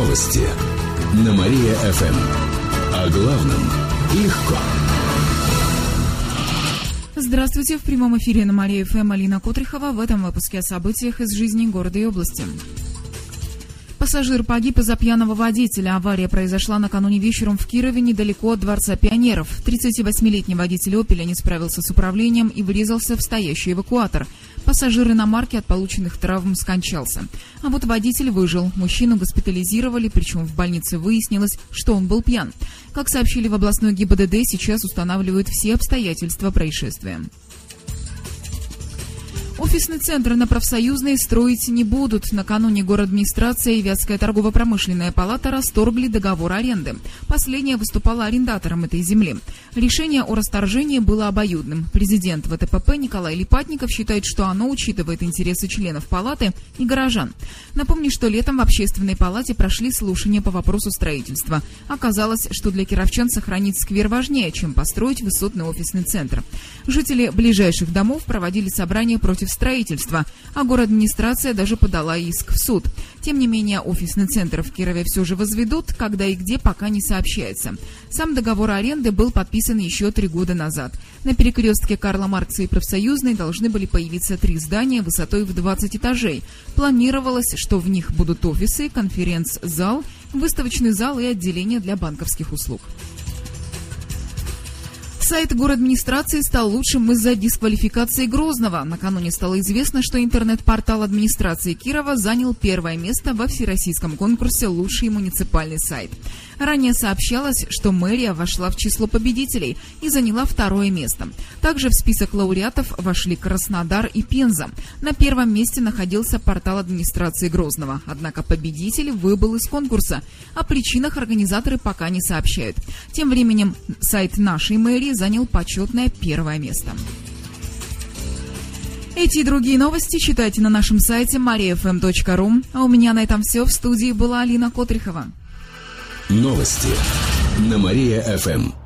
Новости на Мария-ФМ. О главном легко. Здравствуйте. В прямом эфире на Мария-ФМ Алина Котрихова. В этом выпуске о событиях из жизни города и области. Пассажир погиб из-за пьяного водителя. Авария произошла накануне вечером в Кирове, недалеко от Дворца пионеров. 38-летний водитель «Опеля» не справился с управлением и врезался в стоящий эвакуатор. Пассажир иномарки от полученных травм скончался. А вот водитель выжил. Мужчину госпитализировали, причем в больнице выяснилось, что он был пьян. Как сообщили в областной ГИБДД, сейчас устанавливают все обстоятельства происшествия. Офисный центр на профсоюзной строить не будут. Накануне администрация и Вятская торгово-промышленная палата расторгли договор аренды. Последняя выступала арендатором этой земли. Решение о расторжении было обоюдным. Президент ВТПП Николай Липатников считает, что оно учитывает интересы членов палаты и горожан. Напомню, что летом в общественной палате прошли слушания по вопросу строительства. Оказалось, что для кировчан сохранить сквер важнее, чем построить высотный офисный центр. Жители ближайших домов проводили собрания против строительства, а администрация даже подала иск в суд. Тем не менее, офисный центр в Кирове все же возведут, когда и где пока не сообщается. Сам договор аренды был подписан еще три года назад. На перекрестке Карла Маркса и Профсоюзной должны были появиться три здания высотой в 20 этажей. Планировалось, что в них будут офисы, конференц-зал, выставочный зал и отделение для банковских услуг. Сайт администрации стал лучшим из-за дисквалификации Грозного. Накануне стало известно, что интернет-портал администрации Кирова занял первое место во всероссийском конкурсе «Лучший муниципальный сайт». Ранее сообщалось, что мэрия вошла в число победителей и заняла второе место. Также в список лауреатов вошли Краснодар и Пенза. На первом месте находился портал администрации Грозного. Однако победитель выбыл из конкурса. О причинах организаторы пока не сообщают. Тем временем сайт нашей мэрии занял почетное первое место. Эти и другие новости читайте на нашем сайте mariafm.ru. А у меня на этом все. В студии была Алина Котрихова. Новости на Мария-ФМ.